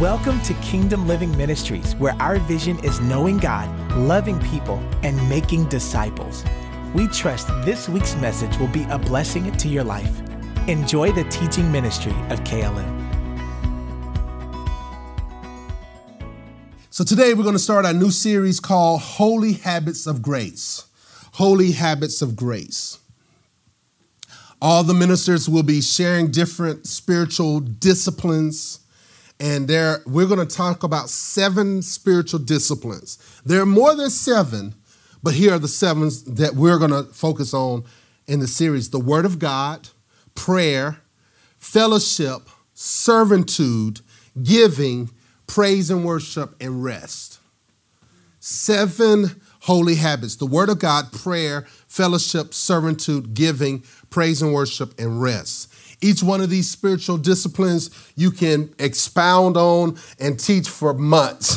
Welcome to Kingdom Living Ministries, where our vision is knowing God, loving people, and making disciples. We trust this week's message will be a blessing to your life. Enjoy the teaching ministry of KLM. So, today we're going to start our new series called Holy Habits of Grace. Holy Habits of Grace. All the ministers will be sharing different spiritual disciplines. And there, we're going to talk about seven spiritual disciplines. There are more than seven, but here are the seven that we're going to focus on in the series the Word of God, prayer, fellowship, servitude, giving, praise and worship, and rest. Seven holy habits the Word of God, prayer, fellowship, servitude, giving, praise and worship, and rest. Each one of these spiritual disciplines you can expound on and teach for months.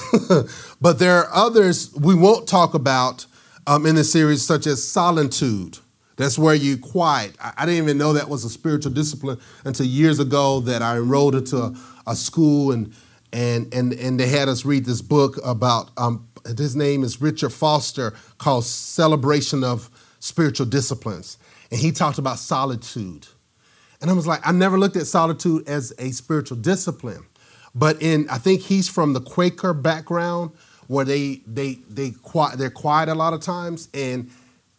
but there are others we won't talk about um, in this series, such as solitude. That's where you quiet. I, I, didn't even know that was a spiritual discipline until years ago that I enrolled into a, a school and and and and they had us read this book about um, his name is Richard Foster called Celebration of Spiritual Disciplines. And he talked about solitude. And I was like, I never looked at solitude as a spiritual discipline. But in I think he's from the Quaker background where they they they quiet they're quiet a lot of times and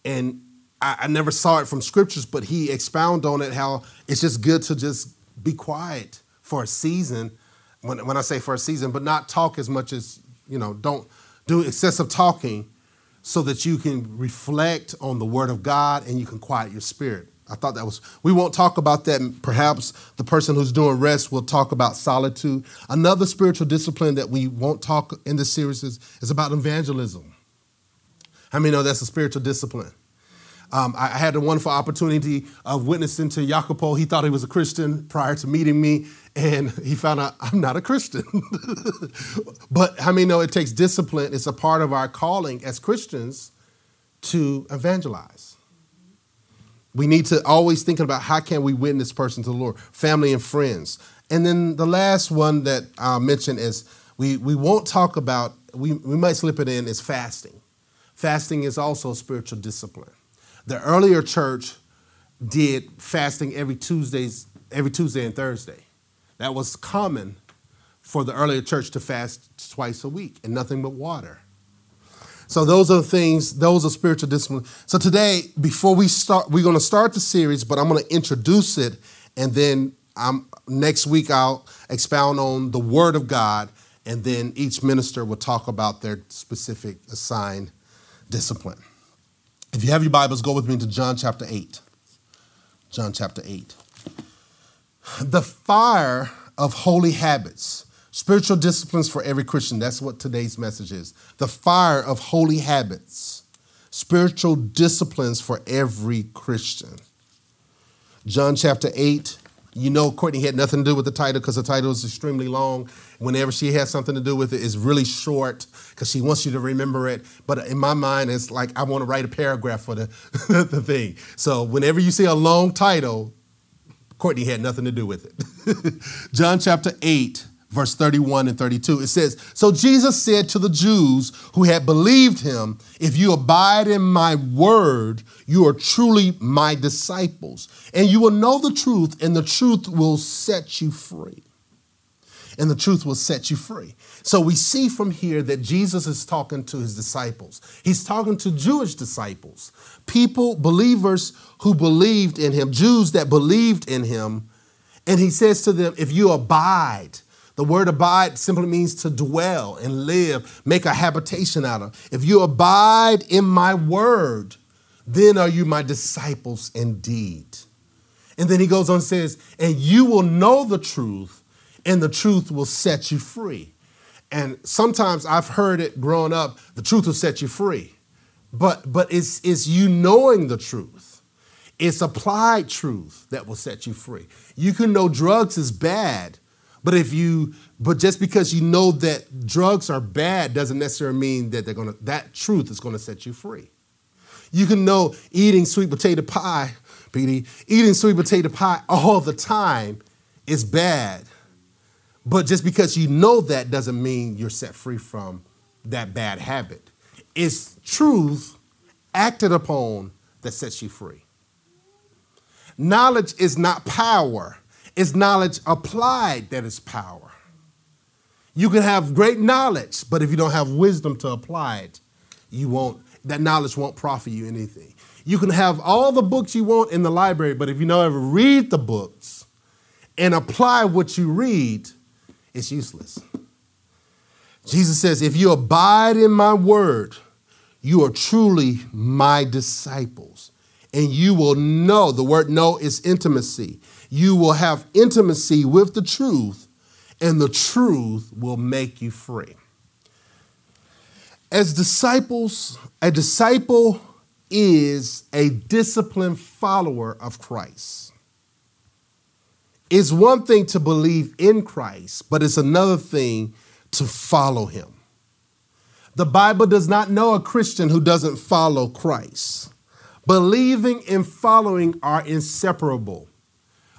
and I, I never saw it from scriptures, but he expounded on it how it's just good to just be quiet for a season. When, when I say for a season, but not talk as much as, you know, don't do excessive talking so that you can reflect on the word of God and you can quiet your spirit. I thought that was, we won't talk about that. Perhaps the person who's doing rest will talk about solitude. Another spiritual discipline that we won't talk in this series is, is about evangelism. How many know that's a spiritual discipline? Um, I had a wonderful opportunity of witnessing to Jacopo. He thought he was a Christian prior to meeting me, and he found out I'm not a Christian. but how many know it takes discipline? It's a part of our calling as Christians to evangelize. We need to always think about how can we win this person to the Lord, family and friends. And then the last one that I'll mention is we, we won't talk about, we, we might slip it in, is fasting. Fasting is also a spiritual discipline. The earlier church did fasting every Tuesdays, every Tuesday and Thursday. That was common for the earlier church to fast twice a week and nothing but water. So those are things, those are spiritual disciplines. So today, before we start, we're going to start the series, but I'm going to introduce it, and then I'm, next week I'll expound on the Word of God, and then each minister will talk about their specific assigned discipline. If you have your Bibles, go with me to John chapter 8. John chapter 8. The fire of holy habits, spiritual disciplines for every Christian. That's what today's message is. The fire of holy habits, spiritual disciplines for every Christian. John chapter 8. You know, Courtney had nothing to do with the title because the title is extremely long. Whenever she has something to do with it, it's really short because she wants you to remember it. But in my mind, it's like I want to write a paragraph for the, the thing. So whenever you see a long title, Courtney had nothing to do with it. John chapter 8, verse 31 and 32, it says, So Jesus said to the Jews who had believed him, If you abide in my word, you are truly my disciples, and you will know the truth, and the truth will set you free and the truth will set you free. So we see from here that Jesus is talking to his disciples. He's talking to Jewish disciples, people, believers who believed in him, Jews that believed in him. And he says to them, if you abide, the word abide simply means to dwell and live, make a habitation out of. If you abide in my word, then are you my disciples indeed. And then he goes on and says, and you will know the truth, and the truth will set you free. And sometimes I've heard it growing up, the truth will set you free. But but it's it's you knowing the truth. It's applied truth that will set you free. You can know drugs is bad, but if you but just because you know that drugs are bad doesn't necessarily mean that they're gonna that truth is gonna set you free. You can know eating sweet potato pie, PD, eating sweet potato pie all the time is bad But just because you know that doesn't mean you're set free from that bad habit. It's truth acted upon that sets you free. Knowledge is not power, it's knowledge applied that is power. You can have great knowledge, but if you don't have wisdom to apply it, you won't, that knowledge won't profit you anything. You can have all the books you want in the library, but if you don't ever read the books and apply what you read, it's useless. Jesus says, If you abide in my word, you are truly my disciples. And you will know, the word know is intimacy. You will have intimacy with the truth, and the truth will make you free. As disciples, a disciple is a disciplined follower of Christ. It's one thing to believe in Christ, but it's another thing to follow him. The Bible does not know a Christian who doesn't follow Christ. Believing and following are inseparable.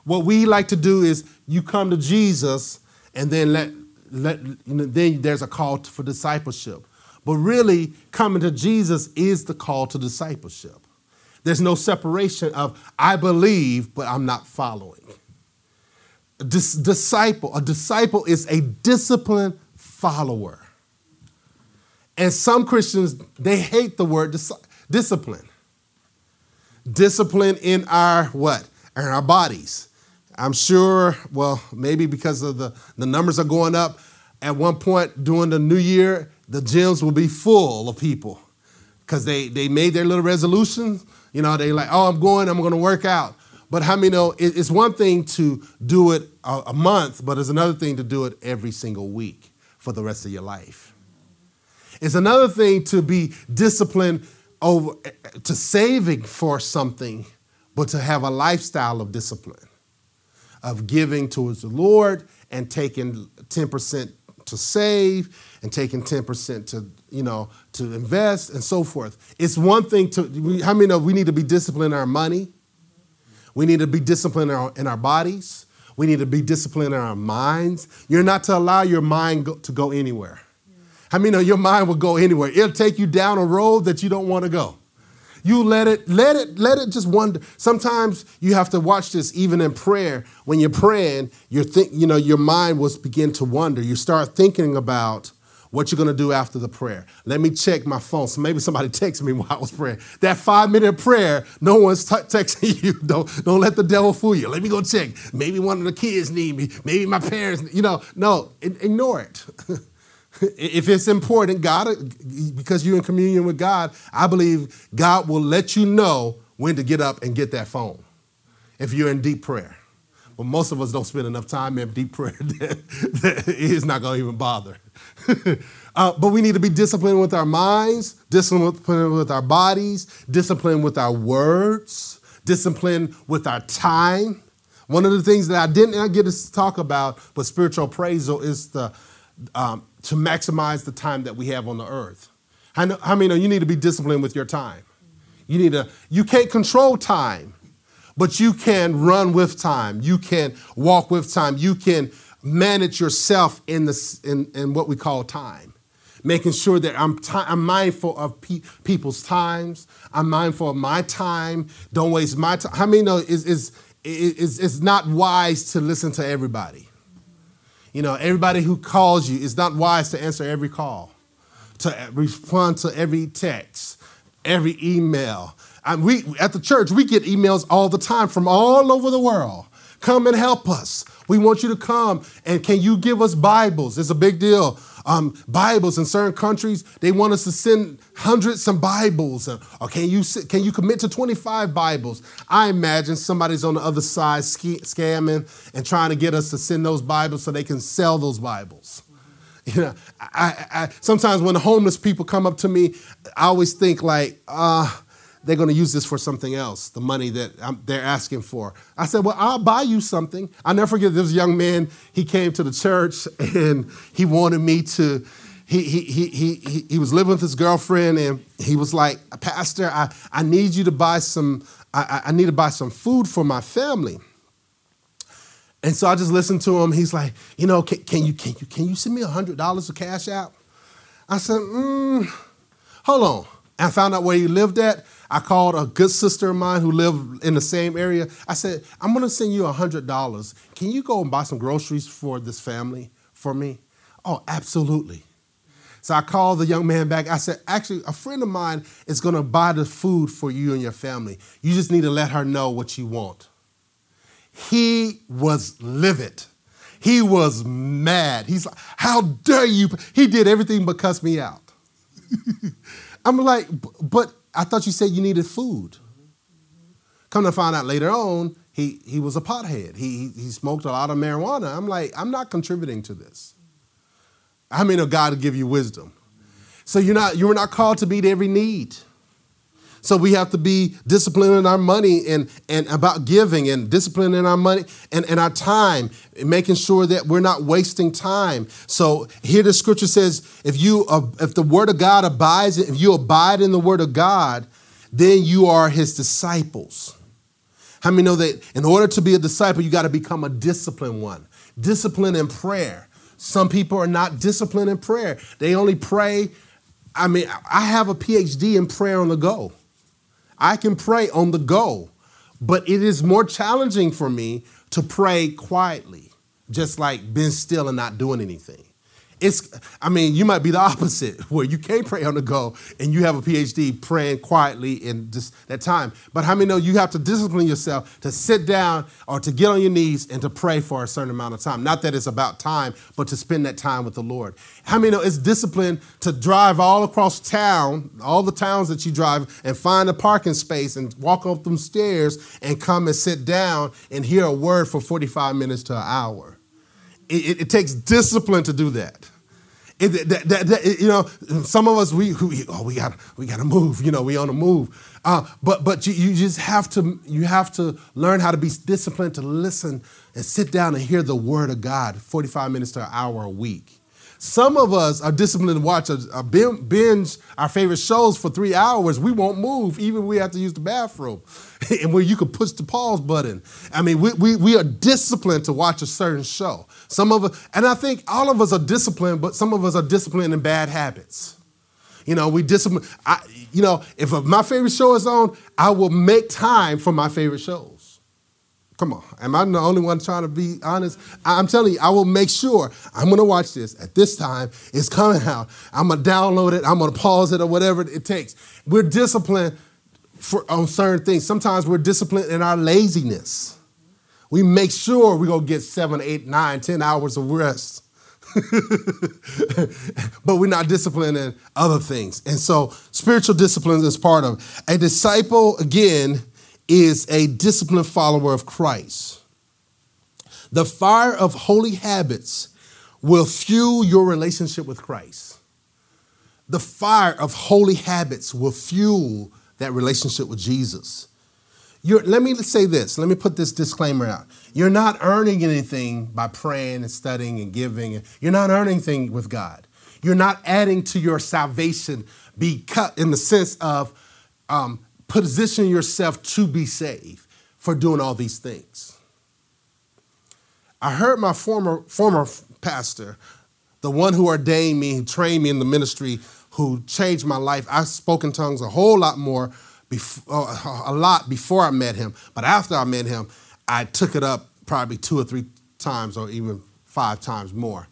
What we like to do is you come to Jesus and then let, let you know, then there's a call for discipleship. But really, coming to Jesus is the call to discipleship. There's no separation of I believe, but I'm not following. A dis- disciple, a disciple is a disciplined follower. And some Christians, they hate the word dis- discipline. Discipline in our what? In our bodies. I'm sure, well, maybe because of the, the numbers are going up, at one point during the new year, the gyms will be full of people because they, they made their little resolutions. You know, they like, oh, I'm going, I'm going to work out. But how many know it's one thing to do it a, a month, but it's another thing to do it every single week for the rest of your life. It's another thing to be disciplined over to saving for something, but to have a lifestyle of discipline, of giving towards the Lord and taking 10% to save and taking 10% to, you know, to invest and so forth. It's one thing to, how many know we need to be disciplined in our money? We need to be disciplined in our, in our bodies. We need to be disciplined in our minds. You're not to allow your mind go, to go anywhere. How many know your mind will go anywhere? It'll take you down a road that you don't want to go. You let it, let it, let it just wonder. Sometimes you have to watch this even in prayer. When you're praying, you think, you know, your mind will begin to wander. You start thinking about what you're going to do after the prayer. Let me check my phone. So maybe somebody texted me while I was praying. That five minute prayer, no one's t- texting you. Don't, don't let the devil fool you. Let me go check. Maybe one of the kids need me. Maybe my parents, you know, no, ignore it. if it's important, God, because you're in communion with God, I believe God will let you know when to get up and get that phone if you're in deep prayer. But most of us don't spend enough time in deep prayer that, not going to even bother. uh, but we need to be disciplined with our minds, disciplined with our bodies, disciplined with our words, disciplined with our time. One of the things that I didn't get to talk about, but spiritual appraisal is the um, to maximize the time that we have on the earth. How, know, know you need to be disciplined with your time? You need to, you can't control time, but you can run with time. You can walk with time. You can manage yourself in, the, in, in what we call time. Making sure that I'm, t- I'm mindful of pe- people's times. I'm mindful of my time. Don't waste my time. How many know is, is, is, is not wise to listen to everybody? You know, everybody who calls you, it's not wise to answer every call, to respond to every text, every email. And we at the church, we get emails all the time from all over the world. Come and help us. We want you to come and can you give us Bibles? It's a big deal um, Bibles in certain countries. They want us to send hundreds of Bibles. Or can you, can you commit to 25 Bibles? I imagine somebody's on the other side scamming and trying to get us to send those Bibles so they can sell those Bibles. You know, I, I, sometimes when homeless people come up to me, I always think like, uh, they're going to use this for something else, the money that I'm, they're asking for. I said, Well, I'll buy you something. i never forget this young man, he came to the church and he wanted me to. He, he, he, he, he was living with his girlfriend and he was like, Pastor, I, I need you to buy some, I, I need to buy some food for my family. And so I just listened to him. He's like, you know, can, can you can you can you send me hundred dollars of cash out? I said, mm, hold on. I found out where he lived at. I called a good sister of mine who lived in the same area. I said, I'm gonna send you a hundred dollars. Can you go and buy some groceries for this family for me? Oh, absolutely. So I called the young man back. I said, actually, a friend of mine is gonna buy the food for you and your family. You just need to let her know what you want. He was livid. He was mad. He's like, How dare you? He did everything but cuss me out. I'm like, But I thought you said you needed food. Come to find out later on, he, he was a pothead. He, he smoked a lot of marijuana. I'm like, I'm not contributing to this. I mean, of God to give you wisdom. So you're not, you're not called to meet every need. So we have to be disciplined in our money and, and about giving and disciplined in our money and, and our time, making sure that we're not wasting time. So here the scripture says, if you uh, if the word of God abides, if you abide in the word of God, then you are his disciples. How many know that in order to be a disciple, you got to become a disciplined one? Discipline in prayer. Some people are not disciplined in prayer. They only pray. I mean, I have a PhD in prayer on the go. I can pray on the go, but it is more challenging for me to pray quietly, just like being still and not doing anything. It's, I mean, you might be the opposite, where you can't pray on the go and you have a PhD praying quietly in just that time. But how many know you have to discipline yourself to sit down or to get on your knees and to pray for a certain amount of time? Not that it's about time, but to spend that time with the Lord. How many know it's discipline to drive all across town, all the towns that you drive, and find a parking space and walk up them stairs and come and sit down and hear a word for 45 minutes to an hour? It, it, takes discipline to do that. It, that, that, that, you know, some of us we, we oh we got we got to move. You know, we on the move. Uh, but but you, you just have to you have to learn how to be disciplined to listen and sit down and hear the word of God. Forty five minutes to an hour a week. Some of us are disciplined to watch a, a binge our favorite shows for three hours. We won't move, even if we have to use the bathroom, and where you can push the pause button. I mean, we, we, we are disciplined to watch a certain show. Some of us, and I think all of us are disciplined, but some of us are disciplined in bad habits. You know, we discipline. I, you know, if my favorite show is on, I will make time for my favorite shows. Come on. Am I the only one trying to be honest? I'm telling you, I will make sure I'm going to watch this at this time. It's coming out. I'm going to download it. I'm going to pause it or whatever it takes. We're disciplined for, on certain things. Sometimes we're disciplined in our laziness. We make sure we're going to get seven, eight, nine, ten hours of rest. but we're not disciplined in other things. And so spiritual discipline is part of a disciple, again, is a disciplined follower of Christ. The fire of holy habits will fuel your relationship with Christ. The fire of holy habits will fuel that relationship with Jesus. You're, let me say this. Let me put this disclaimer out. You're not earning anything by praying and studying and giving. You're not earning anything with God. You're not adding to your salvation because, in the sense of um, position yourself to be saved for doing all these things. I heard my former former pastor, the one who ordained me, who trained me in the ministry, who changed my life. I spoke in tongues a whole lot more, before, uh, a lot before I met him. But after I met him, I took it up probably two or three times, or even five times more.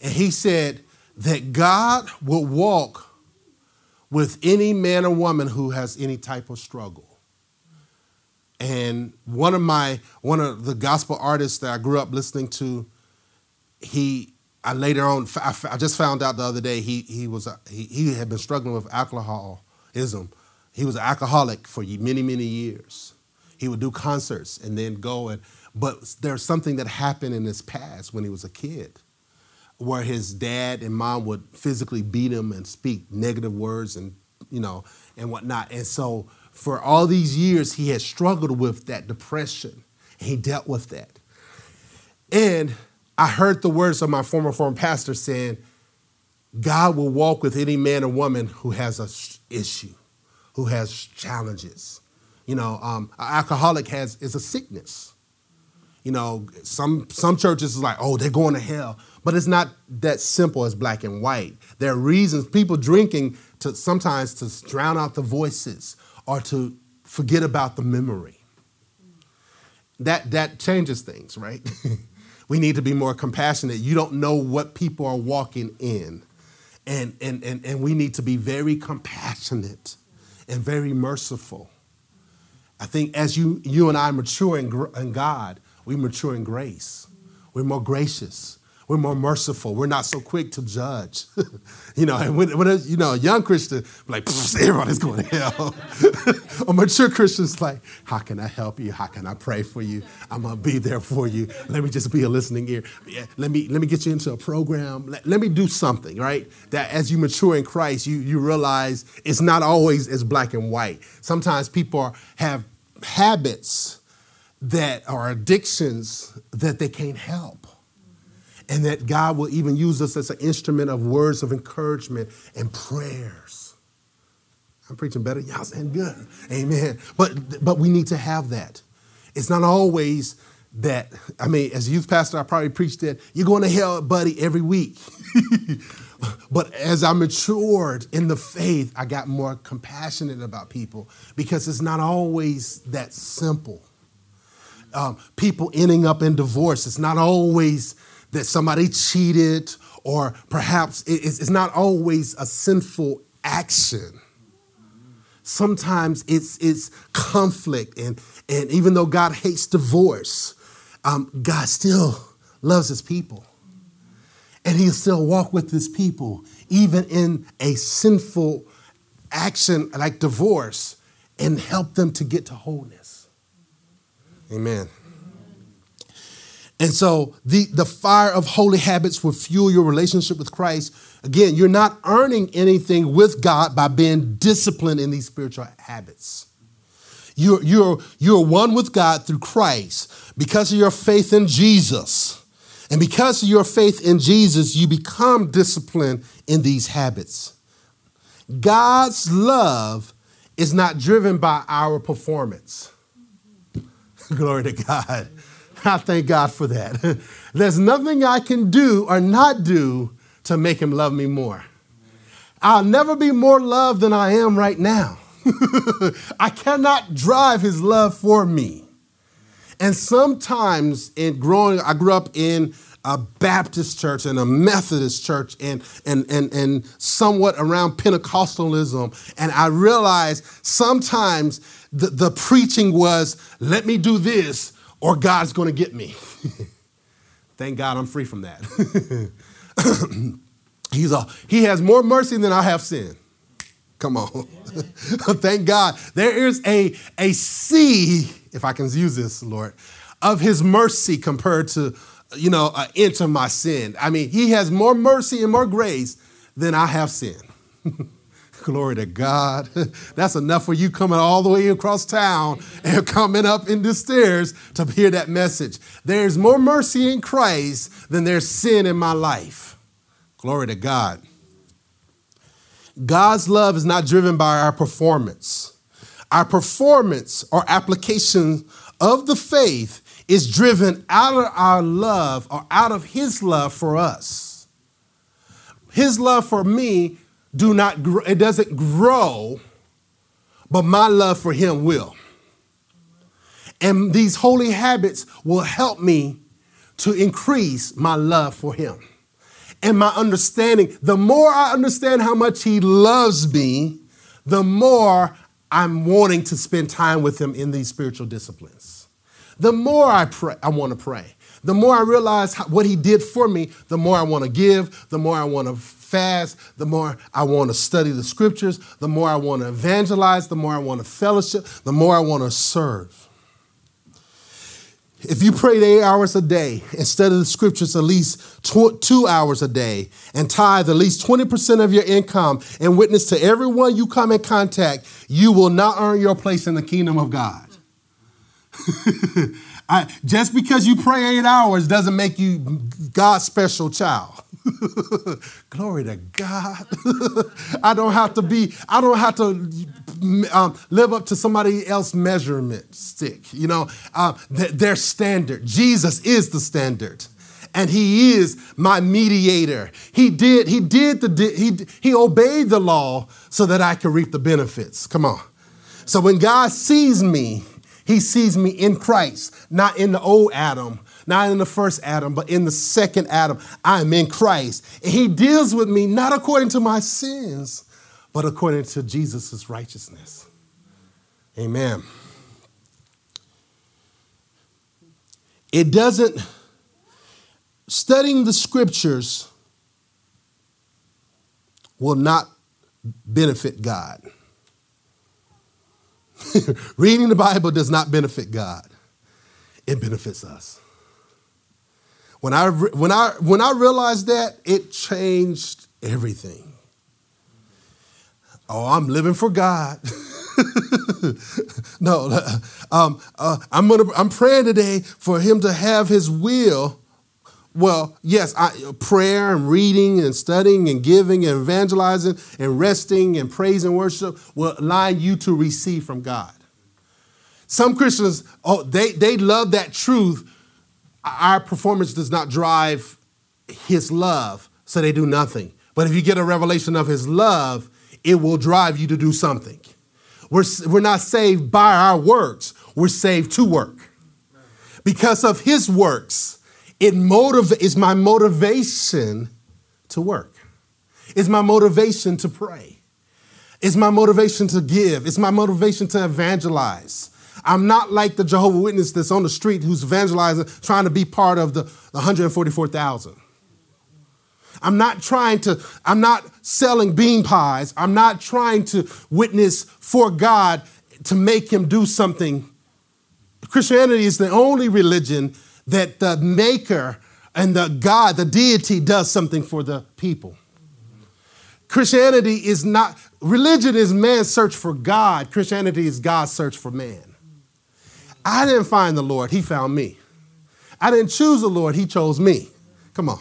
And he said that God will walk with any man or woman who has any type of struggle. And one of my one of the gospel artists that I grew up listening to, he I later on I just found out the other day he he was he, he had been struggling with alcoholism. He was an alcoholic for many many years. He would do concerts and then go and but there's something that happened in his past when he was a kid where his dad and mom would physically beat him and speak negative words and you know and whatnot. And so for all these years, he had struggled with that depression. He dealt with that. And I heard the words of my former former pastor saying, God will walk with any man or woman who has a issue, who has challenges. You know, um, an alcoholic has is a sickness. you know, some some churches is like, oh, they're going to hell. But it's not that simple as black and white. There are reasons people drinking to sometimes to drown out the voices or to forget about the memory. That that changes things, right? we need to be more compassionate. You don't know what people are walking in. And, and, and, and we need to be very compassionate and very merciful. I think as you, you and I mature in, in God, we mature in grace. We're more gracious. We're more merciful. We're not so quick to judge. you know, and when, when you know, a young Christian, like, everybody's going to hell. a mature Christian's like, how can I help you? How can I pray for you? I'm going to be there for you. Let me just be a listening ear. Let, me, let me get you into a program. Let, let me do something, right? That as you mature in Christ, you, you realize it's not always as black and white. Sometimes people are, have habits that are addictions that they can't help and that God will even use us as an instrument of words of encouragement and prayers. I'm preaching better. Y'all saying good. Amen. But but we need to have that. It's not always that, I mean, as a youth pastor, I probably preached that you're going to hell, buddy, every week. but as I matured in the faith, I got more compassionate about people because it's not always that simple. Um, people ending up in divorce, it's not always that somebody cheated, or perhaps it's not always a sinful action. Sometimes it's, it's conflict, and, and even though God hates divorce, um, God still loves his people. And he'll still walk with his people, even in a sinful action like divorce, and help them to get to wholeness. Amen. And so the, the fire of holy habits will fuel your relationship with Christ. Again, you're not earning anything with God by being disciplined in these spiritual habits. You're, you're, you're one with God through Christ because of your faith in Jesus. And because of your faith in Jesus, you become disciplined in these habits. God's love is not driven by our performance. Glory to God. I thank God for that. There's nothing I can do or not do to make him love me more. I'll never be more loved than I am right now. I cannot drive his love for me. And sometimes in growing, I grew up in a Baptist church and a Methodist church and, and, and, and somewhat around Pentecostalism. And I realized sometimes the, the preaching was, let me do this or God's going to get me. Thank God I'm free from that. He's a, he has more mercy than I have sin. Come on. Thank God. There is a, a sea, if I can use this, Lord, of his mercy compared to, you know, an inch of my sin. I mean, he has more mercy and more grace than I have sin. Glory to God. That's enough for you coming all the way across town and coming up in the stairs to hear that message. There's more mercy in Christ than there's sin in my life. Glory to God. God's love is not driven by our performance. Our performance or application of the faith is driven out of our love or out of His love for us. His love for me do not it doesn't grow, but my love for him will. And these holy habits will help me to increase my love for him. And my understanding, the more I understand how much he loves me, the more I'm wanting to spend time with him in these spiritual disciplines. The more I pray, I want to pray. The more I realize what he did for me, the more I want to give, the more I want to fast, the more I want to study the scriptures, the more I want to evangelize, the more I want to fellowship, the more I want to serve. If you prayed eight hours a day instead of the scriptures at least two hours a day and tithe at least 20% of your income and witness to everyone you come in contact, you will not earn your place in the kingdom of God. I, just because you pray eight hours doesn't make you God's special child. Glory to God. I don't have to be, I don't have to um, live up to somebody else's measurement stick, you know, uh, th- their standard. Jesus is the standard. And he is my mediator. He did, he did the, he, he obeyed the law so that I could reap the benefits. Come on. So when God sees me, he sees me in Christ, not in the old Adam, not in the first Adam, but in the second Adam. I am in Christ. And he deals with me not according to my sins, but according to Jesus' righteousness. Amen. It doesn't, studying the scriptures will not benefit God. Reading the Bible does not benefit God, it benefits us. When I, when, I, when I realized that, it changed everything. Oh, I'm living for God. no, um, uh, I'm, gonna, I'm praying today for Him to have His will. Well, yes, I, prayer and reading and studying and giving and evangelizing and resting and praise and worship will allow you to receive from God. Some Christians, oh, they, they love that truth, our performance does not drive his love, so they do nothing. But if you get a revelation of his love, it will drive you to do something. We're, we're not saved by our works, we're saved to work. Because of his works, it motiv- is my motivation to work. It's my motivation to pray. It's my motivation to give. It's my motivation to evangelize. I'm not like the Jehovah Witness that's on the street who's evangelizing, trying to be part of the 144,000. I'm not trying to, I'm not selling bean pies. I'm not trying to witness for God to make him do something. Christianity is the only religion that the maker and the God, the deity, does something for the people. Christianity is not, religion is man's search for God. Christianity is God's search for man. I didn't find the Lord, He found me. I didn't choose the Lord, He chose me. Come on.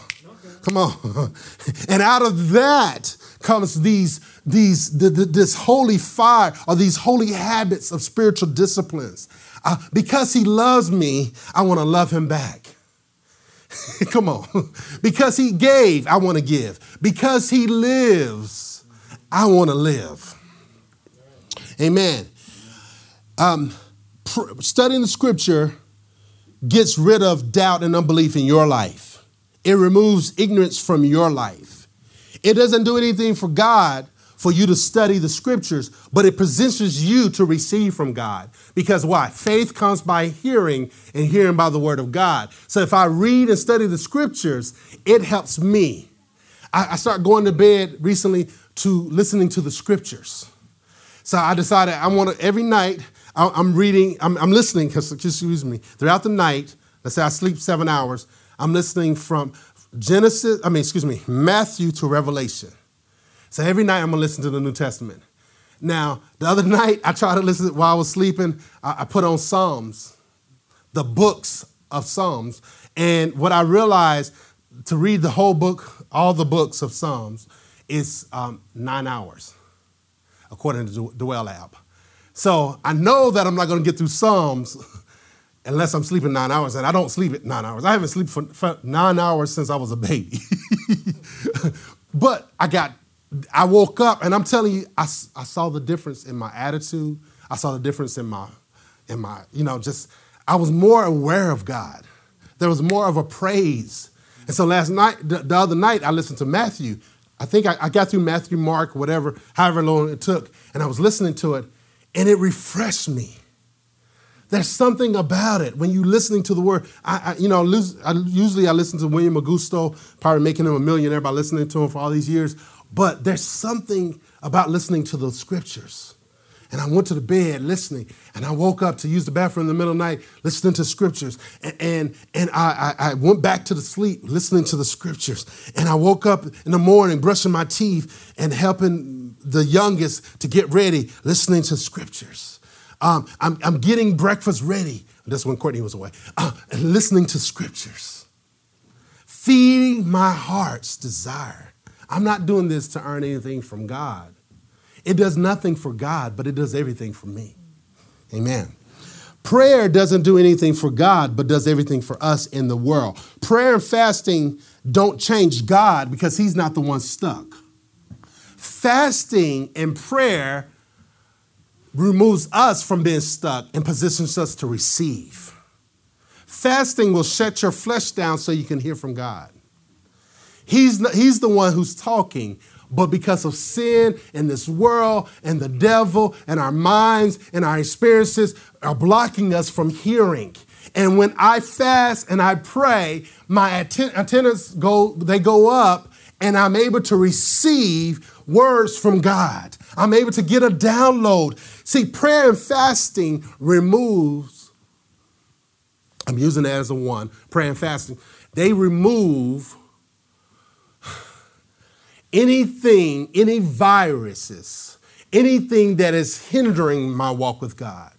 Come on. and out of that comes these, these, the, the, this holy fire or these holy habits of spiritual disciplines. Uh, because he loves me, I want to love him back. Come on. because he gave, I want to give. Because he lives, I want to live. Amen. Um, studying the scripture gets rid of doubt and unbelief in your life. It removes ignorance from your life. It doesn't do anything for God for you to study the scriptures, but it positions you to receive from God. Because why? Faith comes by hearing, and hearing by the word of God. So if I read and study the scriptures, it helps me. I, I started going to bed recently to listening to the scriptures. So I decided I want to every night I'm reading, I'm, I'm listening, excuse me, throughout the night, let's say I sleep seven hours, I'm listening from Genesis, I mean, excuse me, Matthew to Revelation. So every night I'm gonna listen to the New Testament. Now, the other night I tried to listen while I was sleeping, I, I put on Psalms, the books of Psalms. And what I realized to read the whole book, all the books of Psalms, is um, nine hours, according to the Dwell app. So I know that I'm not going to get through Psalms unless I'm sleeping nine hours, and I don't sleep at nine hours. I haven't slept for, for nine hours since I was a baby. but I got, I woke up, and I'm telling you, I, I saw the difference in my attitude. I saw the difference in my, in my, you know, just I was more aware of God. There was more of a praise. And so last night, the, the other night, I listened to Matthew. I think I, I got through Matthew, Mark, whatever, however long it took, and I was listening to it, and it refreshed me. There's something about it when you're listening to the word. I, I you know, I, usually I listen to William Augusto, probably making him a millionaire by listening to him for all these years. But there's something about listening to the scriptures. And I went to the bed listening, and I woke up to use the bathroom in the middle of the night listening to scriptures. And, and, and I, I, I went back to the sleep listening to the scriptures. And I woke up in the morning brushing my teeth and helping the youngest to get ready, listening to scriptures. Um, I'm, I'm, getting breakfast ready. That's when Courtney was away. Uh, listening to scriptures. feeding my heart's desire. I'm not doing this to earn anything from God. It does nothing for God, but it does everything for me. Amen. Prayer doesn't do anything for God, but does everything for us in the world. Prayer and fasting don't change God because He's not the one stuck. Fasting and prayer removes us from being stuck and positions us to receive. Fasting will shut your flesh down so you can hear from God. He's, he's the one who's talking, but because of sin and this world and the devil and our minds and our experiences are blocking us from hearing. And when I fast and I pray, my attendance go they go up and I'm able to receive words from God. I'm able to get a download. See, prayer and fasting removes I'm using that as a one, prayer and fasting. They remove anything, any viruses, anything that is hindering my walk with God.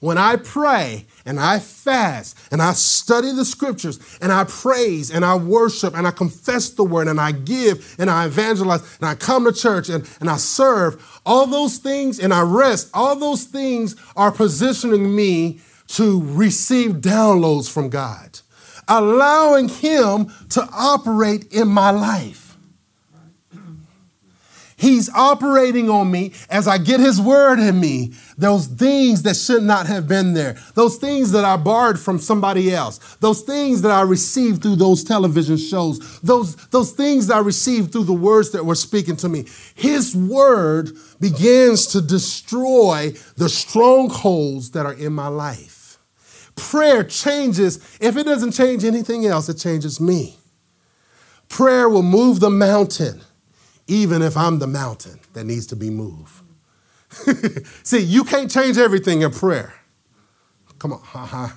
When I pray and I fast and I study the scriptures and I praise and I worship and I confess the word and I give and I evangelize and I come to church and, and I serve, all those things and I rest, all those things are positioning me to receive downloads from God, allowing Him to operate in my life. He's operating on me as I get His word in me. Those things that should not have been there, those things that I borrowed from somebody else, those things that I received through those television shows, those, those things that I received through the words that were speaking to me. His word begins to destroy the strongholds that are in my life. Prayer changes, if it doesn't change anything else, it changes me. Prayer will move the mountain even if I'm the mountain that needs to be moved. See, you can't change everything in prayer. Come on,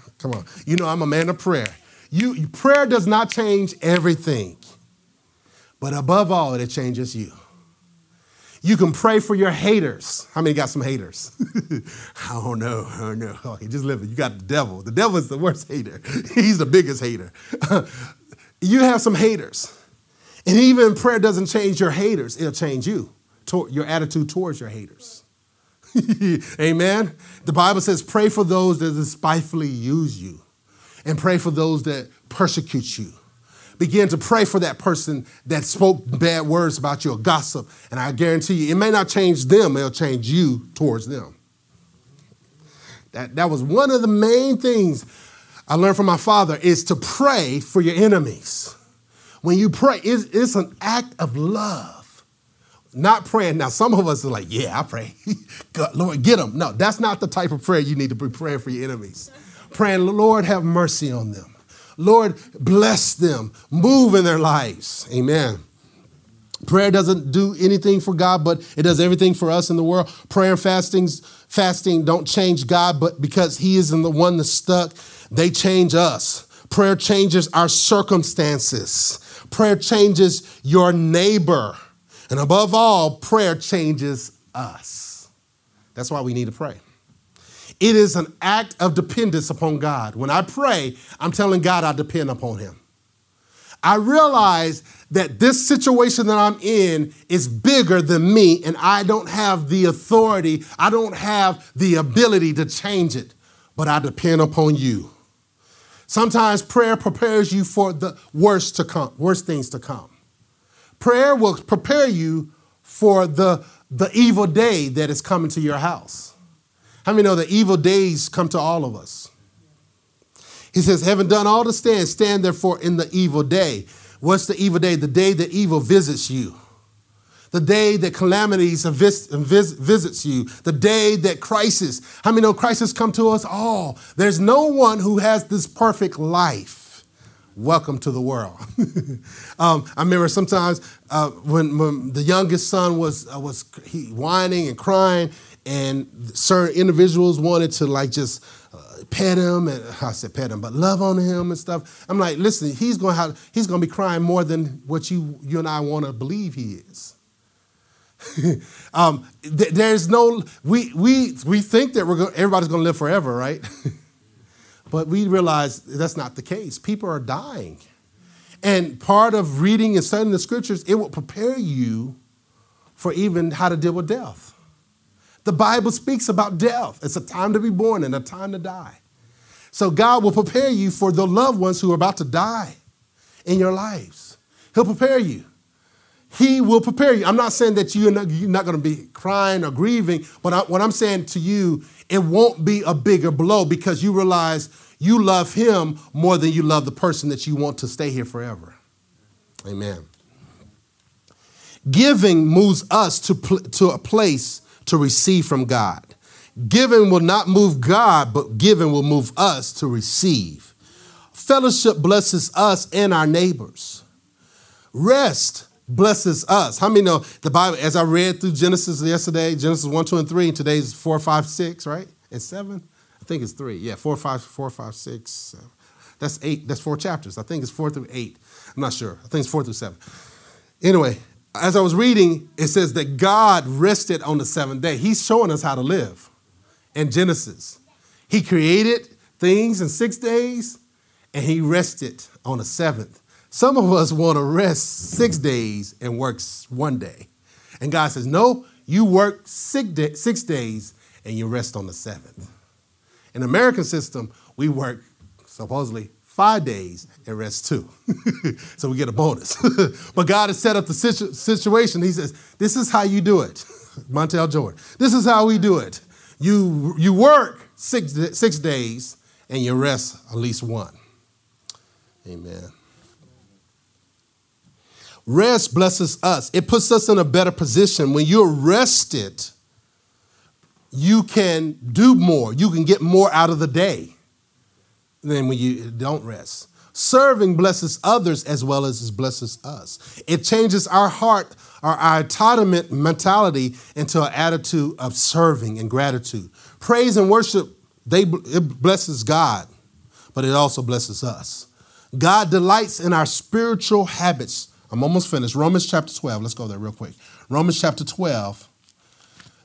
come on. You know I'm a man of prayer. You prayer does not change everything, but above all, it changes you. You can pray for your haters. How many got some haters? I don't know. I don't know. Okay, just live it. You got the devil. The devil is the worst hater. He's the biggest hater. you have some haters. And even prayer doesn't change your haters, it'll change you, your attitude towards your haters. Amen. The Bible says, pray for those that despitefully use you, and pray for those that persecute you. Begin to pray for that person that spoke bad words about you or gossip. And I guarantee you, it may not change them, it'll change you towards them. That, that was one of the main things I learned from my father is to pray for your enemies. When you pray, it's, it's an act of love. Not praying. Now, some of us are like, yeah, I pray. God, Lord, get them. No, that's not the type of prayer you need to be praying for your enemies. Praying, Lord, have mercy on them. Lord, bless them. Move in their lives. Amen. Prayer doesn't do anything for God, but it does everything for us in the world. Prayer and fastings, fasting don't change God, but because He isn't the one that's stuck, they change us. Prayer changes our circumstances. Prayer changes your neighbor. And above all, prayer changes us. That's why we need to pray. It is an act of dependence upon God. When I pray, I'm telling God I depend upon Him. I realize that this situation that I'm in is bigger than me, and I don't have the authority, I don't have the ability to change it, but I depend upon you. Sometimes prayer prepares you for the worst to come, worst things to come. Prayer will prepare you for the, the evil day that is coming to your house. How many know that evil days come to all of us? He says, Having done all to stand, stand therefore in the evil day. What's the evil day? The day that evil visits you the day that calamities visits you, the day that crisis. How many know crisis come to us all? There's no one who has this perfect life. Welcome to the world. um, I remember sometimes uh, when, when, the youngest son was uh, was he whining and crying, and certain individuals wanted to like just uh, pet him and I said pet him, but love on him and stuff. I'm like, listen, he's gonna have he's gonna be crying more than what you you and I want to believe he is. um, th- there's no we we we think that we're go- everybody's going to live forever, right? but we realize that's not the case. People are dying, And part of reading and studying the scriptures, it will prepare you for even how to deal with death. The Bible speaks about death. It's a time to be born and a time to die. So God will prepare you for the loved ones who are about to die in your lives. He'll prepare you. He will prepare you. I'm not saying that you're not, not going to be crying or grieving, but I, what I'm saying to you, it won't be a bigger blow because you realize you love him more than you love the person that you want to stay here forever. Amen. Giving moves us to, pl- to a place to receive from God. Giving will not move God, but giving will move us to receive. Fellowship blesses us and our neighbors. Rest blesses us. How many know the Bible, as I read through Genesis yesterday, Genesis 1, 2, and 3, and today's 4, 5, 6, right? And 7? I think it's 3. Yeah, 4, 5, 4, 5, 6. Seven. That's 8. That's four chapters. I think it's 4 through 8. I'm not sure. I think it's 4 through 7. Anyway, as I was reading, it says that God rested on the seventh day. He's showing us how to live in Genesis. He created things in six days and he rested on the seventh. Some of us want to rest six days and work one day. And God says, No, you work six, day, six days and you rest on the seventh. In the American system, we work supposedly five days and rest two. so we get a bonus. but God has set up the situ- situation. He says, This is how you do it. Montel Jordan. This is how we do it. You, you work six, six days and you rest at least one. Amen. Rest blesses us. It puts us in a better position. When you're rested, you can do more. You can get more out of the day than when you don't rest. Serving blesses others as well as it blesses us. It changes our heart, our, entitlement mentality into an attitude of serving and gratitude. Praise and worship, they, it blesses God, but it also blesses us. God delights in our spiritual habits. I'm almost finished. Romans chapter 12. Let's go there real quick. Romans chapter 12.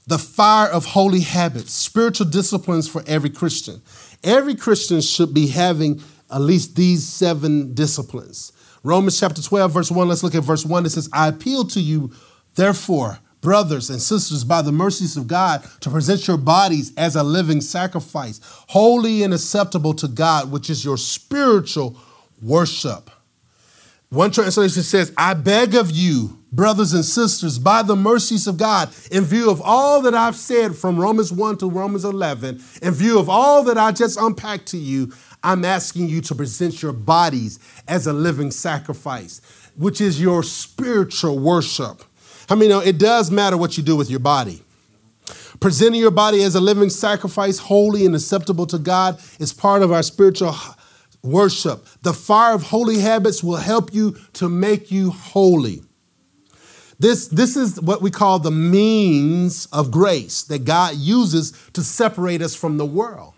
The fire of holy habits, spiritual disciplines for every Christian. Every Christian should be having at least these seven disciplines. Romans chapter 12, verse 1, let's look at verse 1. It says, I appeal to you, therefore, brothers and sisters, by the mercies of God, to present your bodies as a living sacrifice, holy and acceptable to God, which is your spiritual worship. One translation says, I beg of you, brothers and sisters, by the mercies of God, in view of all that I've said from Romans 1 to Romans 11, in view of all that I just unpacked to you, I'm asking you to present your bodies as a living sacrifice, which is your spiritual worship. I mean, it does matter what you do with your body. Presenting your body as a living sacrifice, holy and acceptable to God, is part of our spiritual worship. The fire of holy habits will help you to make you holy. This, this is what we call the means of grace that God uses to separate us from the world.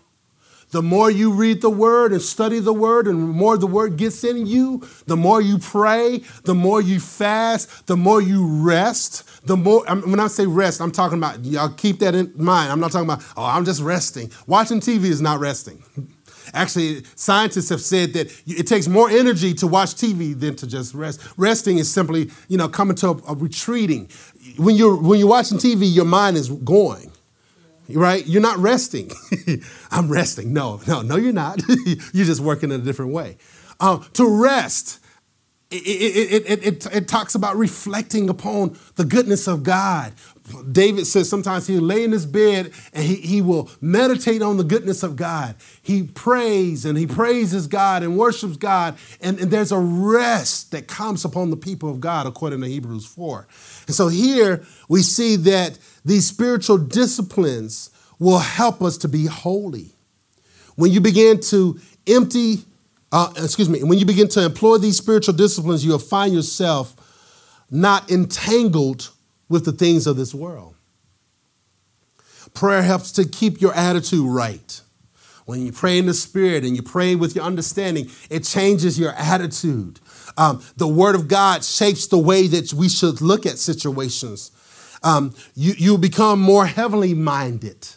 The more you read the word and study the word, and the more the word gets in you, the more you pray, the more you fast, the more you rest, the more, when I say rest, I'm talking about, y'all keep that in mind. I'm not talking about, oh, I'm just resting. Watching TV is not resting. Actually, scientists have said that it takes more energy to watch TV than to just rest. Resting is simply, you know, coming to a, a retreating. When you're when you're watching TV, your mind is going. Right? You're not resting. I'm resting. No, no, no, you're not. you're just working in a different way. Um, to rest, it, it, it, it, it talks about reflecting upon the goodness of God, David says sometimes he'll lay in his bed and he, he will meditate on the goodness of God. He prays and he praises God and worships God. And, and there's a rest that comes upon the people of God, according to Hebrews 4. And so here we see that these spiritual disciplines will help us to be holy. When you begin to empty, uh, excuse me, when you begin to employ these spiritual disciplines, you'll find yourself not entangled with the things of this world. Prayer helps to keep your attitude right. When you pray in the Spirit and you pray with your understanding, it changes your attitude. Um, the Word of God shapes the way that we should look at situations. Um, you, you become more heavenly minded.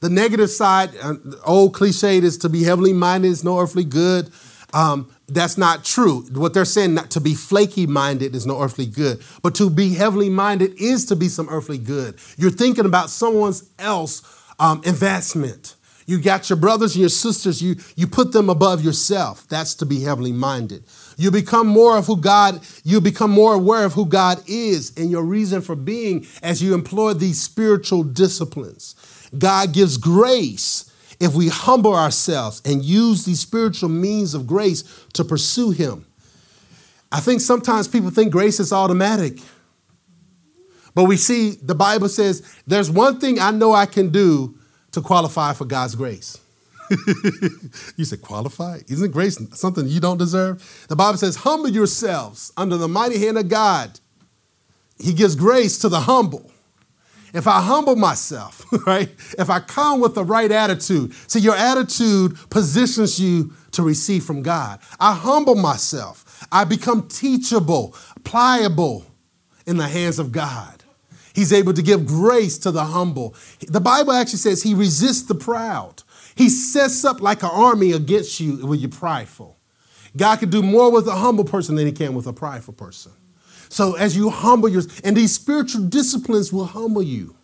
The negative side, uh, old cliche is to be heavenly minded is no earthly good. Um, that's not true. What they're saying, not to be flaky minded is no earthly good, but to be heavenly minded is to be some earthly good. You're thinking about someone else um, advancement. You got your brothers and your sisters, you, you put them above yourself. That's to be heavenly minded. You become more of who God, you become more aware of who God is and your reason for being as you employ these spiritual disciplines. God gives grace if we humble ourselves and use these spiritual means of grace to pursue Him. I think sometimes people think grace is automatic. But we see the Bible says there's one thing I know I can do to qualify for God's grace. you said qualify? Isn't grace something you don't deserve? The Bible says, humble yourselves under the mighty hand of God. He gives grace to the humble. If I humble myself, right? If I come with the right attitude, see, your attitude positions you to receive from God. I humble myself. I become teachable, pliable in the hands of God. He's able to give grace to the humble. The Bible actually says he resists the proud. He sets up like an army against you when you're prideful. God can do more with a humble person than he can with a prideful person. So as you humble yourself, and these spiritual disciplines will humble you.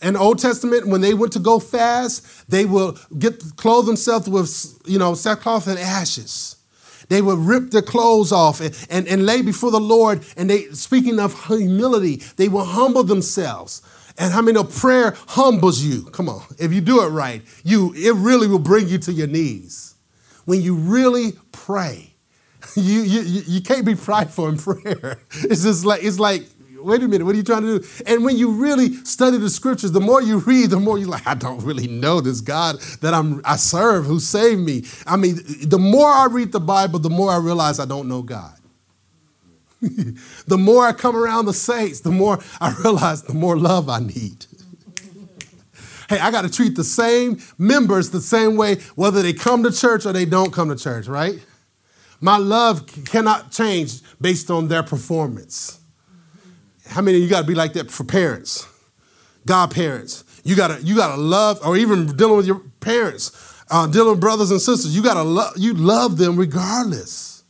In Old Testament, when they went to go fast, they will get clothe themselves with you know sackcloth and ashes. They would rip their clothes off and, and, and lay before the Lord. And they, speaking of humility, they will humble themselves. And how many know prayer humbles you? Come on, if you do it right, you it really will bring you to your knees. When you really pray, you, you, you can't be prideful in prayer. It's just like, it's like, wait a minute, what are you trying to do? And when you really study the scriptures, the more you read, the more you're like, I don't really know this God that I'm I serve who saved me. I mean, the more I read the Bible, the more I realize I don't know God. the more I come around the saints, the more I realize the more love I need. hey, I got to treat the same members the same way, whether they come to church or they don't come to church, right? My love cannot change based on their performance. How many of you got to be like that for parents, godparents? You gotta you gotta love, or even dealing with your parents, uh, dealing with brothers and sisters. You gotta love you love them regardless.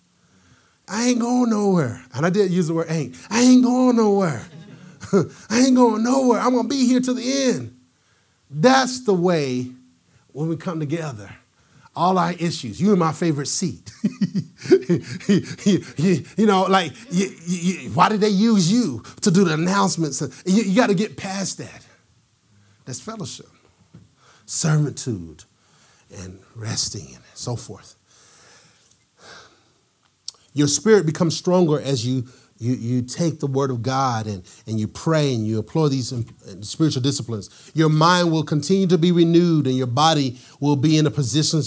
I ain't going nowhere, and I did use the word ain't. I ain't going nowhere. I ain't going nowhere. I'm gonna be here to the end. That's the way when we come together all our issues. You in my favorite seat. you, know, like, you, you, why did they use you to do the announcements? You, got to get past that. That's fellowship, servitude, and resting, and so forth. Your spirit becomes stronger as you you, you take the word of God and, and you pray and you employ these spiritual disciplines, your mind will continue to be renewed and your body will be in a position,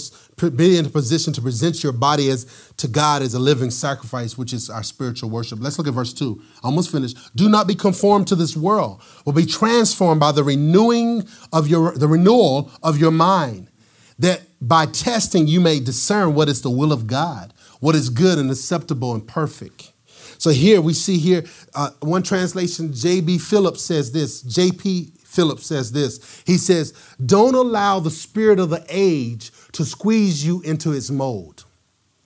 be in a position to present your body as to God as a living sacrifice, which is our spiritual worship. Let's look at verse 2. Almost finished. Do not be conformed to this world, but be transformed by the renewing of your the renewal of your mind, that by testing you may discern what is the will of God, what is good and acceptable and perfect. So here we see here uh, one translation, J.B. Phillips says this. J.P. Phillips says this. He says, "Don't allow the spirit of the age to squeeze you into its mold."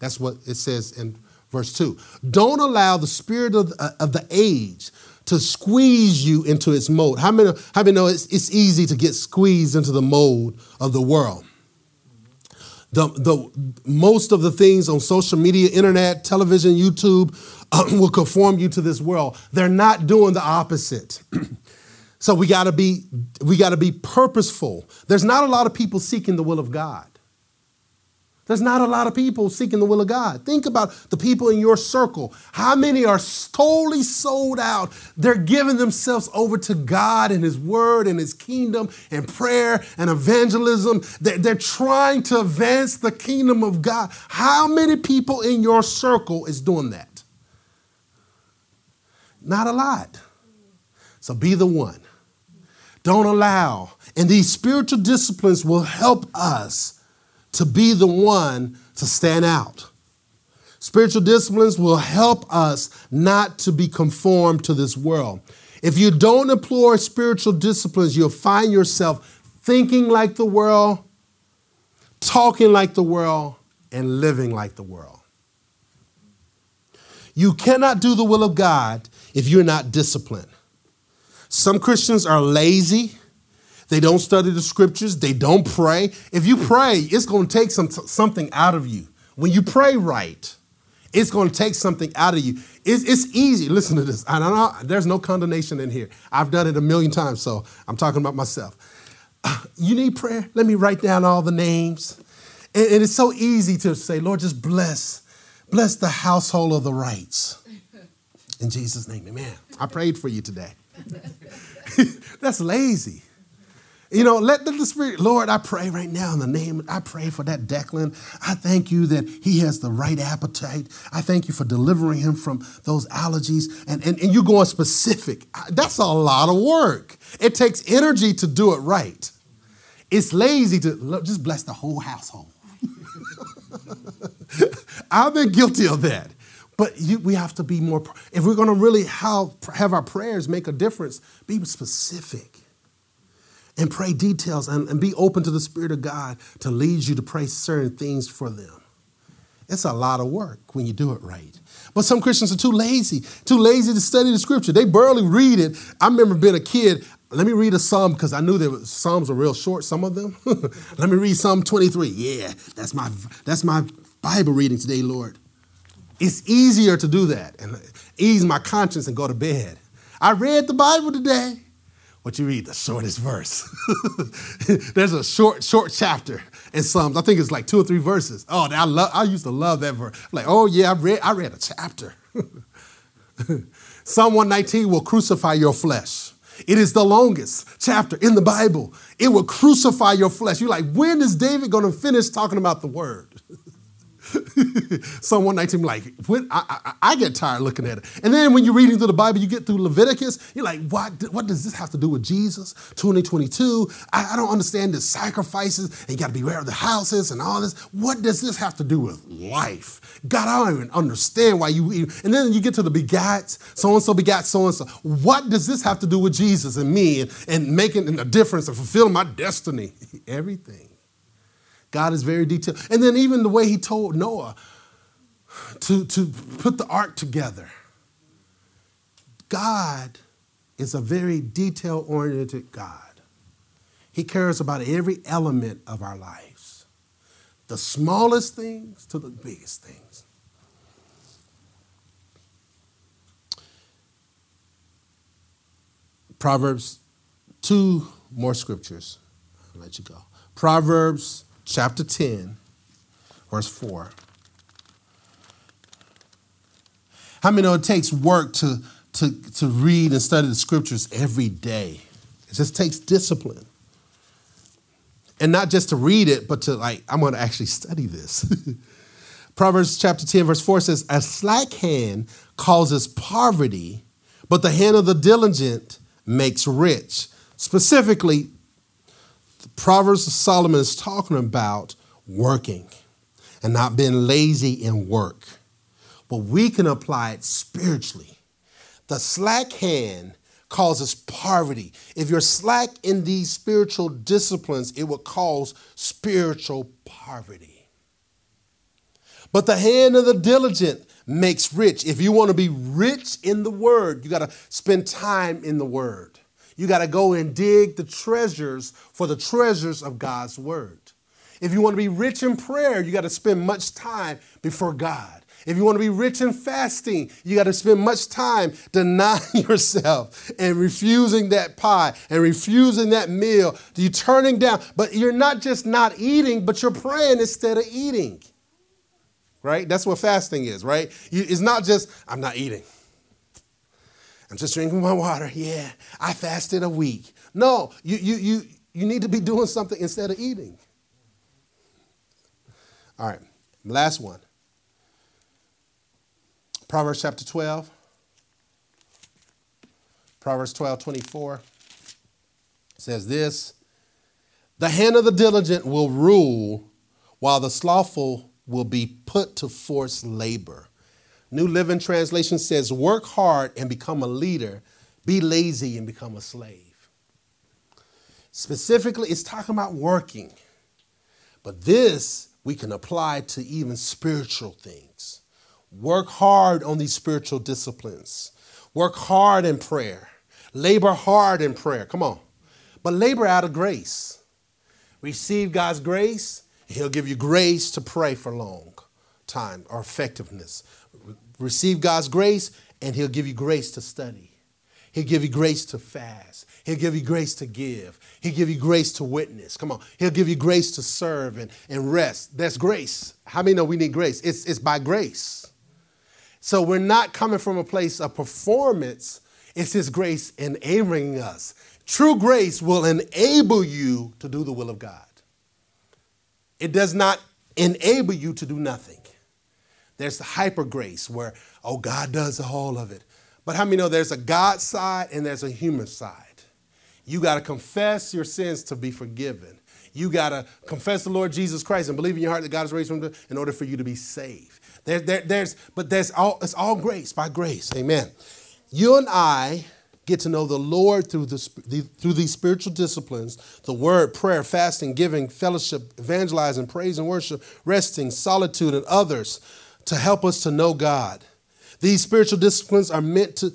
That's what it says in verse two. Don't allow the spirit of, uh, of the age to squeeze you into its mold. How many, how many know it's, it's easy to get squeezed into the mold of the world? The, the, most of the things on social media, internet, television, YouTube will conform you to this world. They're not doing the opposite. so we got to be we got to be purposeful. There's not a lot of people seeking the will of God. There's not a lot of people seeking the will of God. Think about the people in your circle. How many are totally sold out? They're giving themselves over to God and His Word and His kingdom and prayer and evangelism. They're, trying to advance the kingdom of God. How many people in your circle is doing that? Not a lot. So be the one. Don't allow. And these spiritual disciplines will help us to be the one to stand out. Spiritual disciplines will help us not to be conformed to this world. If you don't employ spiritual disciplines, you'll find yourself thinking like the world, talking like the world, and living like the world. You cannot do the will of God if you're not disciplined. Some Christians are lazy. They don't study the scriptures. They don't pray. If you pray, it's going to take some, something out of you. When you pray right, it's going to take something out of you. It's, it's easy. Listen to this. I don't know. There's no condemnation in here. I've done it a million times, so I'm talking about myself. You need prayer? Let me write down all the names. And, and it's so easy to say, Lord, just bless, bless the household of the rights. In Jesus' name, amen. I prayed for you today. That's lazy. You know, let the Spirit, Lord, I pray right now in the name, I pray for that Declan. I thank you that he has the right appetite. I thank you for delivering him from those allergies. And, and, and you're going specific. That's a lot of work. It takes energy to do it right. It's lazy to just bless the whole household. I've been guilty of that. But you, we have to be more, if we're going to really have, have our prayers make a difference, be specific and pray details and, and be open to the Spirit of God to lead you to pray certain things for them. It's a lot of work when you do it right. But some Christians are too lazy, too lazy to study the scripture. They barely read it. I remember being a kid. Let me read a psalm because I knew that psalms were real short. Some of them. Let me read Psalm 23. Yeah, that's my that's my Bible reading today, Lord. It's easier to do that and ease my conscience and go to bed. I read the Bible today. What you read? The shortest verse. There's a short, short chapter in Psalms. I think it's like two or three verses. Oh, I love. I used to love that verse. Like, oh yeah, I read. I read a chapter. Psalm 119 will crucify your flesh. It is the longest chapter in the Bible. It will crucify your flesh. You're like, when is David going to finish talking about the word? Psalm 119, like, when, I, I, I, get tired looking at it. And then when you're reading through the Bible, you get through Leviticus, you're like, what, what does this have to do with Jesus? 2022, I, I don't understand the sacrifices, and you got to be aware of the houses and all this. What does this have to do with life? God, I don't even understand why you, and then you get to the begats, so and so begat so and so. What does this have to do with Jesus and me and, and making a difference and fulfilling my destiny? Everything. God is very detailed. And then even the way he told Noah to, to put the ark together. God is a very detail oriented God. He cares about every element of our lives, the smallest things to the biggest things. Proverbs, two more scriptures. I'll let you go. Proverbs chapter 10, verse 4. How many know it takes work to, to, to read and study the scriptures every day? It just takes discipline. And not just to read it, but to like, I'm going to actually study this. Proverbs chapter 10, verse 4 says, A slack hand causes poverty, but the hand of the diligent makes rich. Specifically, Proverbs of Solomon is talking about working and not being lazy in work. But we can apply it spiritually. The slack hand causes poverty. If you're slack in these spiritual disciplines, it will cause spiritual poverty. But the hand of the diligent makes rich. If you want to be rich in the word, you got to spend time in the word. You got to go and dig the treasures for the treasures of God's word. If you want to be rich in prayer, you got to spend much time before God. If you want to be rich in fasting, you got to spend much time denying yourself and refusing that pie and refusing that meal. You turning down, but you're not just not eating, but you're praying instead of eating. Right? That's what fasting is, right? it's not just, I'm not eating. I'm just drinking my water. Yeah, I fasted a week. No, you, you, you, you need to be doing something instead of eating. All right, last one. Proverbs chapter 12. Proverbs 12, 24 says this The hand of the diligent will rule, while the slothful will be put to forced labor. New Living Translation says, Work hard and become a leader, be lazy and become a slave. Specifically, it's talking about working. But this we can apply to even spiritual things. Work hard on these spiritual disciplines. Work hard in prayer. Labor hard in prayer. Come on. But labor out of grace. Receive God's grace, He'll give you grace to pray for long time or effectiveness. Receive God's grace, and He'll give you grace to study. He'll give you grace to fast. He'll give you grace to give. He'll give you grace to witness. Come on. He'll give you grace to serve and, and rest. That's grace. How many know we need grace? It's, it's by grace. So we're not coming from a place of performance, it's His grace enabling us. True grace will enable you to do the will of God. It does not enable you to do nothing. There's the hyper grace where, oh, God does all of it. But how many know there's a God side and there's a human side? You got to confess your sins to be forgiven. You got to confess the Lord Jesus Christ and believe in your heart that God is raised from the in order for you to be saved. There, there, there's, but there's all, it's all grace by grace. Amen. You and I get to know the Lord through, the, through these spiritual disciplines the word, prayer, fasting, giving, fellowship, evangelizing, praise and worship, resting, solitude, and others to help us to know God. These spiritual disciplines are meant to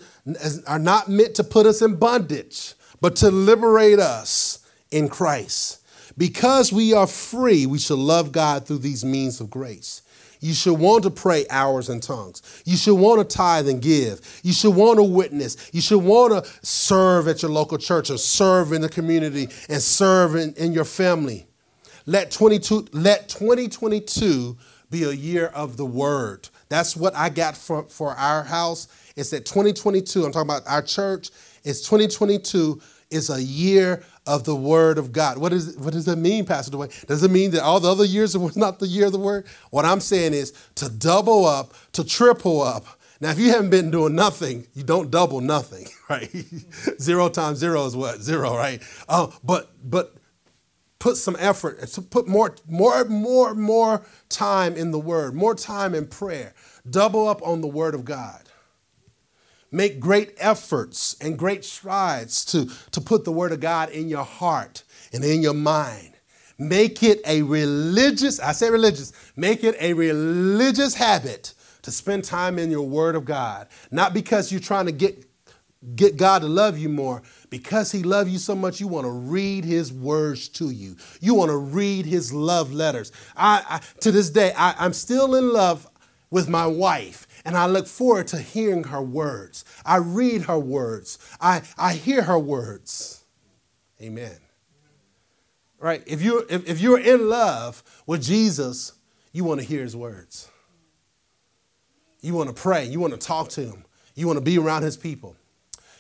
are not meant to put us in bondage, but to liberate us in Christ. Because we are free, we should love God through these means of grace. You should want to pray hours in tongues. You should want to tithe and give. You should want to witness. You should want to serve at your local church or serve in the community and serve in, in your family. Let 22, let 2022 be a year of the word. That's what I got for, for our house. It's that 2022, I'm talking about our church. It's 2022 is a year of the word of God. What, is, what does that mean, Pastor Dwayne? Does it mean that all the other years was not the year of the word? What I'm saying is to double up, to triple up. Now, if you haven't been doing nothing, you don't double nothing, right? zero times zero is what? Zero, right? Uh, but but put some effort, to put more, more, more, more time in the word, more time in prayer. Double up on the word of God make great efforts and great strides to, to put the Word of God in your heart and in your mind. Make it a religious, I say religious, make it a religious habit to spend time in your Word of God. Not because you're trying to get, get God to love you more, because He loves you so much, you want to read His words to you. You want to read His love letters. I, I to this day, I, I'm still in love with my wife and I look forward to hearing her words. I read her words. I, I hear her words. Amen. Right? If you're, if, if you're in love with Jesus, you want to hear his words. You want to pray. You want to talk to him. You want to be around his people.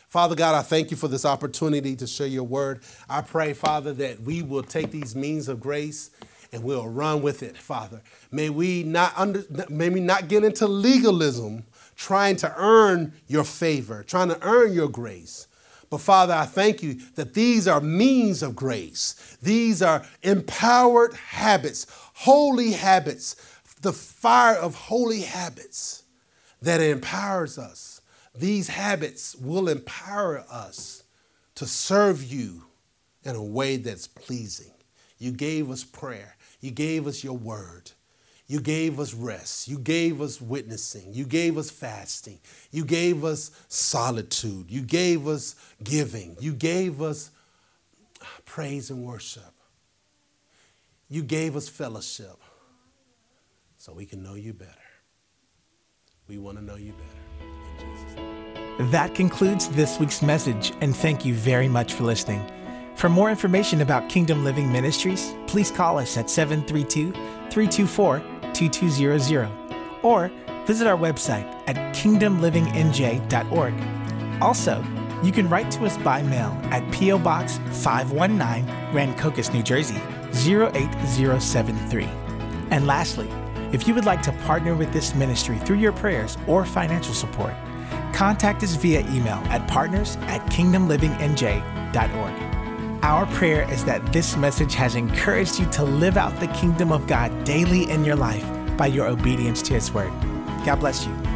Father God, I thank you for this opportunity to share your word. I pray, Father, that we will take these means of grace and we'll run with it, Father. May we not under, may we not get into legalism, trying to earn your favor, trying to earn your grace. But Father, I thank you that these are means of grace. These are empowered habits, holy habits, the fire of holy habits that empowers us. These habits will empower us to serve you in a way that's pleasing. You gave us prayer. You gave us your word. You gave us rest. You gave us witnessing. You gave us fasting. You gave us solitude. You gave us giving. You gave us praise and worship. You gave us fellowship so we can know you better. We want to know you better. That concludes this week's message, and thank you very much for listening. For more information about Kingdom Living Ministries, please call us at 732 324 2200 or visit our website at kingdomlivingnj.org. Also, you can write to us by mail at P.O. Box 519, Rancocas, New Jersey 08073. And lastly, if you would like to partner with this ministry through your prayers or financial support, contact us via email at partners at kingdomlivingnj.org. Our prayer is that this message has encouraged you to live out the kingdom of God daily in your life by your obedience to His word. God bless you.